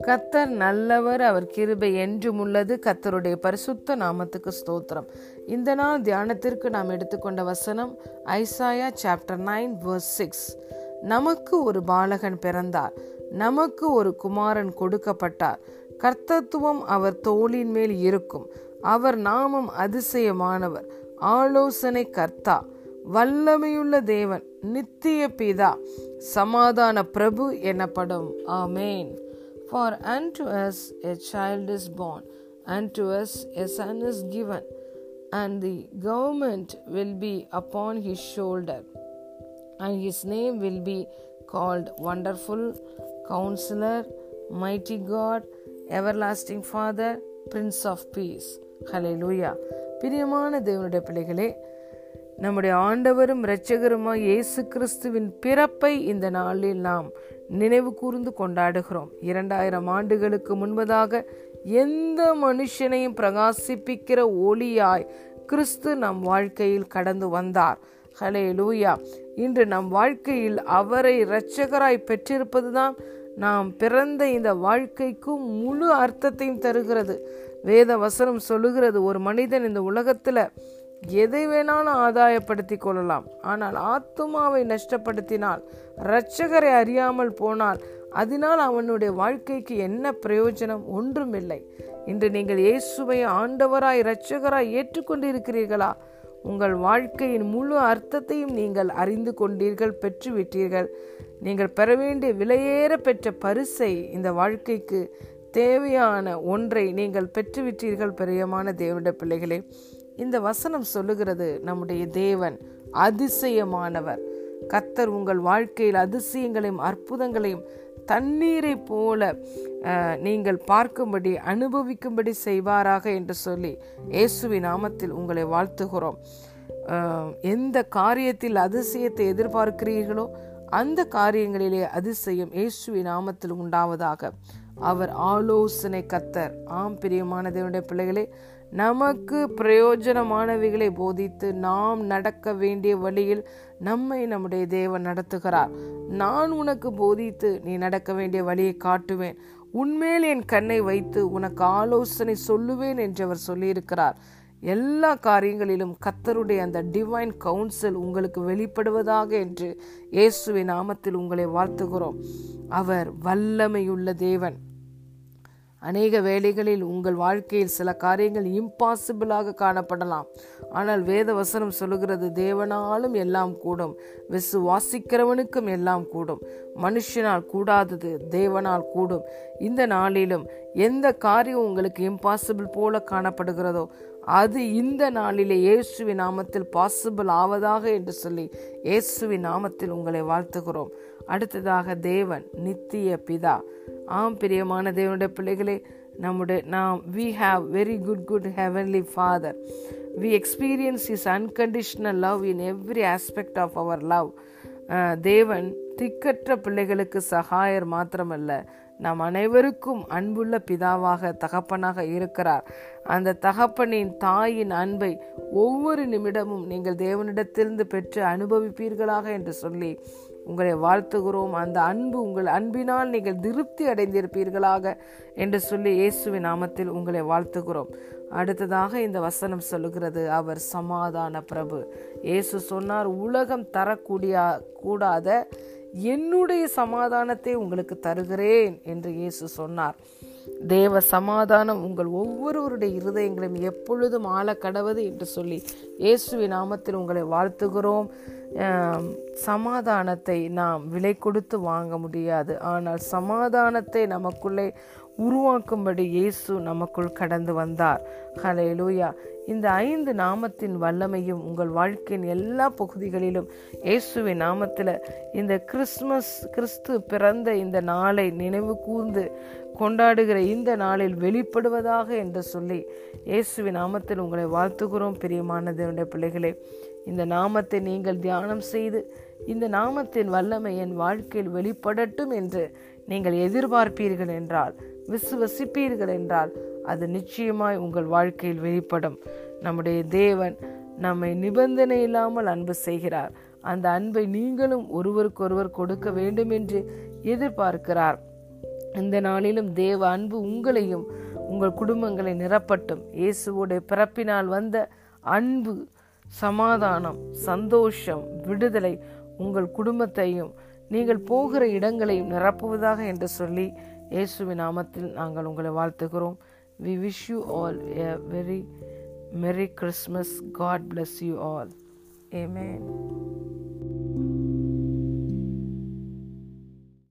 கத்தர் நல்லவர் அவர் கிருபை என்றும் உள்ளது. கத்தருடைய பரிசுத்த நாமத்துக்கு ஸ்தோத்திரம். இந்த நாள் தியானத்திற்கு நாம் எடுத்துக்கொண்ட வசனம் Isaiah chapter nine verse six நமக்கு ஒரு பாலகன் பிறந்தார். நமக்கு ஒரு குமாரன் கொடுக்கப்பட்டார். கர்த்தத்துவம் அவர் தோளின் மேல் இருக்கும். அவர் நாமம் அதிசயமானவர். ஆலோசனை கர்த்தா. வல்லமையுள்ள தேவன். நித்திய பிதா சமாதான பிரபு எனப்படும் ஆமேன் For unto us a child is born, unto us a son is given, and the government will be upon his shoulder, and his name will be called Wonderful Counselor, Mighty God, Everlasting Father, Prince of Peace. Hallelujah. பிரியமான தேவனுடைய பிள்ளைகளே நம்முடைய ஆண்டவரும் இரட்சகருமாய் இயேசு கிறிஸ்துவின் பிறப்பை இந்த நாளில் நாம் நினைவு கூர்ந்து கொண்டாடுகிறோம். இரண்டாயிரம் ஆண்டுகளுக்கு முன்பதாக எந்த மனுஷனையும் பிரகாசிப்பிக்கிற ஒளியாய் கிறிஸ்து நம் வாழ்க்கையில் கடந்து வந்தார். ஹலே லூயா இன்று நம் வாழ்க்கையில் அவரை இரட்சகராய் பெற்றிருப்பதுதான் நாம் பிறந்த இந்த வாழ்க்கைக்கும் முழு அர்த்தத்தையும் தருகிறது. வேத வசனம் சொல்லுகிறது ஒரு மனிதன் இந்த உலகத்துல எதை வேணாலும் ஆதாயப்படுத்தி கொள்ளலாம். ஆனால் ஆத்துமாவை நஷ்டப்படுத்தினால் இரட்சகரை அறியாமல் போனால் அதனால் அவனுடைய வாழ்க்கைக்கு என்ன பிரயோஜனம்? ஒன்றுமில்லை. இன்று நீங்கள் இயேசுவை ஆண்டவராய் இரட்சகராய் ஏற்றுக்கொண்டிருக்கிறீர்களா? உங்கள் வாழ்க்கையின் முழு அர்த்தத்தையும் நீங்கள் அறிந்து கொண்டீர்கள் பெற்றுவிட்டீர்கள். நீங்கள் பெற வேண்டிய விலையேற பெற்ற பரிசை இந்த வாழ்க்கைக்கு தேவையான ஒன்றை நீங்கள் பெற்றுவிட்டீர்கள் பிரியமான தேவனுடைய பிள்ளைகளே. இந்த வசனம் சொல்லுகிறது நம்முடைய தேவன் அதிசயமானவர். கத்தர் உங்கள் வாழ்க்கையில் அதிசயங்களையும் அற்புதங்களையும் தண்ணீரை போல நீங்கள் பார்க்கும்படி அனுபவிக்கும்படி செய்வாராக என்று சொல்லி இயேசுவி நாமத்தில் உங்களை வாழ்த்துகிறோம். எந்த காரியத்தில் அதிசயத்தை எதிர்பார்க்கிறீர்களோ அந்த காரியங்களிலே அதிசயம் இயேசுவி நாமத்தில் உண்டாவதாக. அவர் ஆலோசனை கத்தர். ஆம் பிரியமான தேவனுடைய பிள்ளைகளே நமக்கு பிரயோஜனமானவைகளை போதித்து நாம் நடக்க வேண்டிய வழியில் நம்மை நம்முடைய தேவன் நடத்துகிறார். நான் உனக்கு போதித்து நீ நடக்க வேண்டிய வழியை காட்டுவேன். உன்மேல் என் கண்ணை வைத்து உனக்கு ஆலோசனை சொல்லுவேன் என்று அவர் சொல்லியிருக்கிறார். எல்லா காரியங்களிலும் கத்தருடைய அந்த டிவைன் கவுன்சில் உங்களுக்கு வெளிப்படுவதாக என்று இயேசுவின் நாமத்தில் உங்களை வாழ்த்துகிறோம். அவர் வல்லமையுள்ள தேவன். அநேக வேளைகளில் உங்கள் வாழ்க்கையில் சில காரியங்கள் இம்பாசிபிளாக காணப்படலாம். ஆனால் வேத வசனம் சொல்லுகிறது தேவனாலும் எல்லாம் கூடும். விசுவாசிக்கிறவனுக்கும் எல்லாம் கூடும். மனுஷனால் கூடாதது தேவனால் கூடும். இந்த நாளிலும் எந்த காரியம் உங்களுக்கு இம்பாசிபிள் போல காணப்படுகிறதோ அது இந்த நாளிலே இயேசுவி நாமத்தில் பாசிபிள் ஆவதாக என்று சொல்லி இயேசுவி நாமத்தில் உங்களை வாழ்த்துகிறோம். அடுத்ததாக தேவன் நித்திய பிதா. ஆம் பிரியமான தேவனுடைய பிள்ளைகளே நம்முடைய நாம் we have very good good heavenly Father we experience is unconditional love in every aspect of our love தேவன் திக்கற்ற பிள்ளைகளுக்கு சகாயர் மாத்திரமல்ல நாம் அனைவருக்கும் அன்புள்ள பிதாவாக தகப்பனாக இருக்கிறார். அந்த தகப்பனின் தாயின் அன்பை ஒவ்வொரு நிமிடமும் நீங்கள் தேவனிடத்திலிருந்து பெற்று அனுபவிப்பீர்களாக என்று சொல்லி உங்களை வாழ்த்துகிறோம். அந்த அன்பு உங்கள் அன்பினால் நீங்கள் திருப்தி அடைந்திருப்பீர்களாக என்று சொல்லி இயேசுவின் நாமத்தில் உங்களை வாழ்த்துகிறோம். அடுத்ததாக இந்த வசனம் சொல்லுகிறது அவர் சமாதான பிரபு. இயேசு சொன்னார் உலகம் தரக்கூடிய கூடாத என்னுடைய சமாதானத்தை உங்களுக்கு தருகிறேன் என்று இயேசு சொன்னார். தேவ சமாதானம் உங்கள் ஒவ்வொருவருடைய இருதயங்களையும் எப்பொழுதும் ஆள கடவது என்று சொல்லி இயேசுவின் நாமத்தில் உங்களை வாழ்த்துகிறோம். சமாதானத்தை நாம் விலை கொடுத்து வாங்க முடியாது. ஆனால் சமாதானத்தை நமக்குள்ளே உருவாக்கும்படி இயேசு நமக்குள் கடந்து வந்தார். ஹலே லூயா இந்த ஐந்து நாமத்தின் வல்லமையும் உங்கள் வாழ்க்கையின் எல்லா பகுதிகளிலும் இயேசுவின் நாமத்தில் இந்த கிறிஸ்மஸ் கிறிஸ்து பிறந்த இந்த நாளை நினைவு கூர்ந்து கொண்டாடுகிற இந்த நாளில் வெளிப்படுவதாக என்று சொல்லி இயேசுவின் நாமத்தில் உங்களை வாழ்த்துகிறோம். பிரியமான தேவனுடைய பிள்ளைகளே இந்த நாமத்தை நீங்கள் தியானம் செய்து இந்த நாமத்தின் வல்லமை என் வாழ்க்கையில் வெளிப்படட்டும் என்று நீங்கள் எதிர்பார்ப்பீர்கள் என்றால் விசுவசிப்பீர்கள் என்றால் அது நிச்சயமாய் உங்கள் வாழ்க்கையில் வெளிப்படும். நம்முடைய தேவன் நம்மை நிபந்தனை இல்லாமல் அன்பு செய்கிறார். அந்த அன்பை நீங்களும் ஒருவருக்கொருவர் கொடுக்க வேண்டும் என்று எதிர்பார்க்கிறார். இந்த நாளிலும் தேவ அன்பு உங்களையும் உங்கள் குடும்பங்களை நிரப்பட்டும். இயேசுவோடைய பிறப்பினால் வந்த அன்பு சமாதானம் சந்தோஷம் விடுதலை உங்கள் குடும்பத்தையும் நீங்கள் போகிற இடங்களையும் நிரப்புவதாக என்று சொல்லி இயேசுவின் நாமத்தில் நாங்கள் உங்களை வாழ்த்துகிறோம். We wish you all a very merry Christmas God bless you all Amen.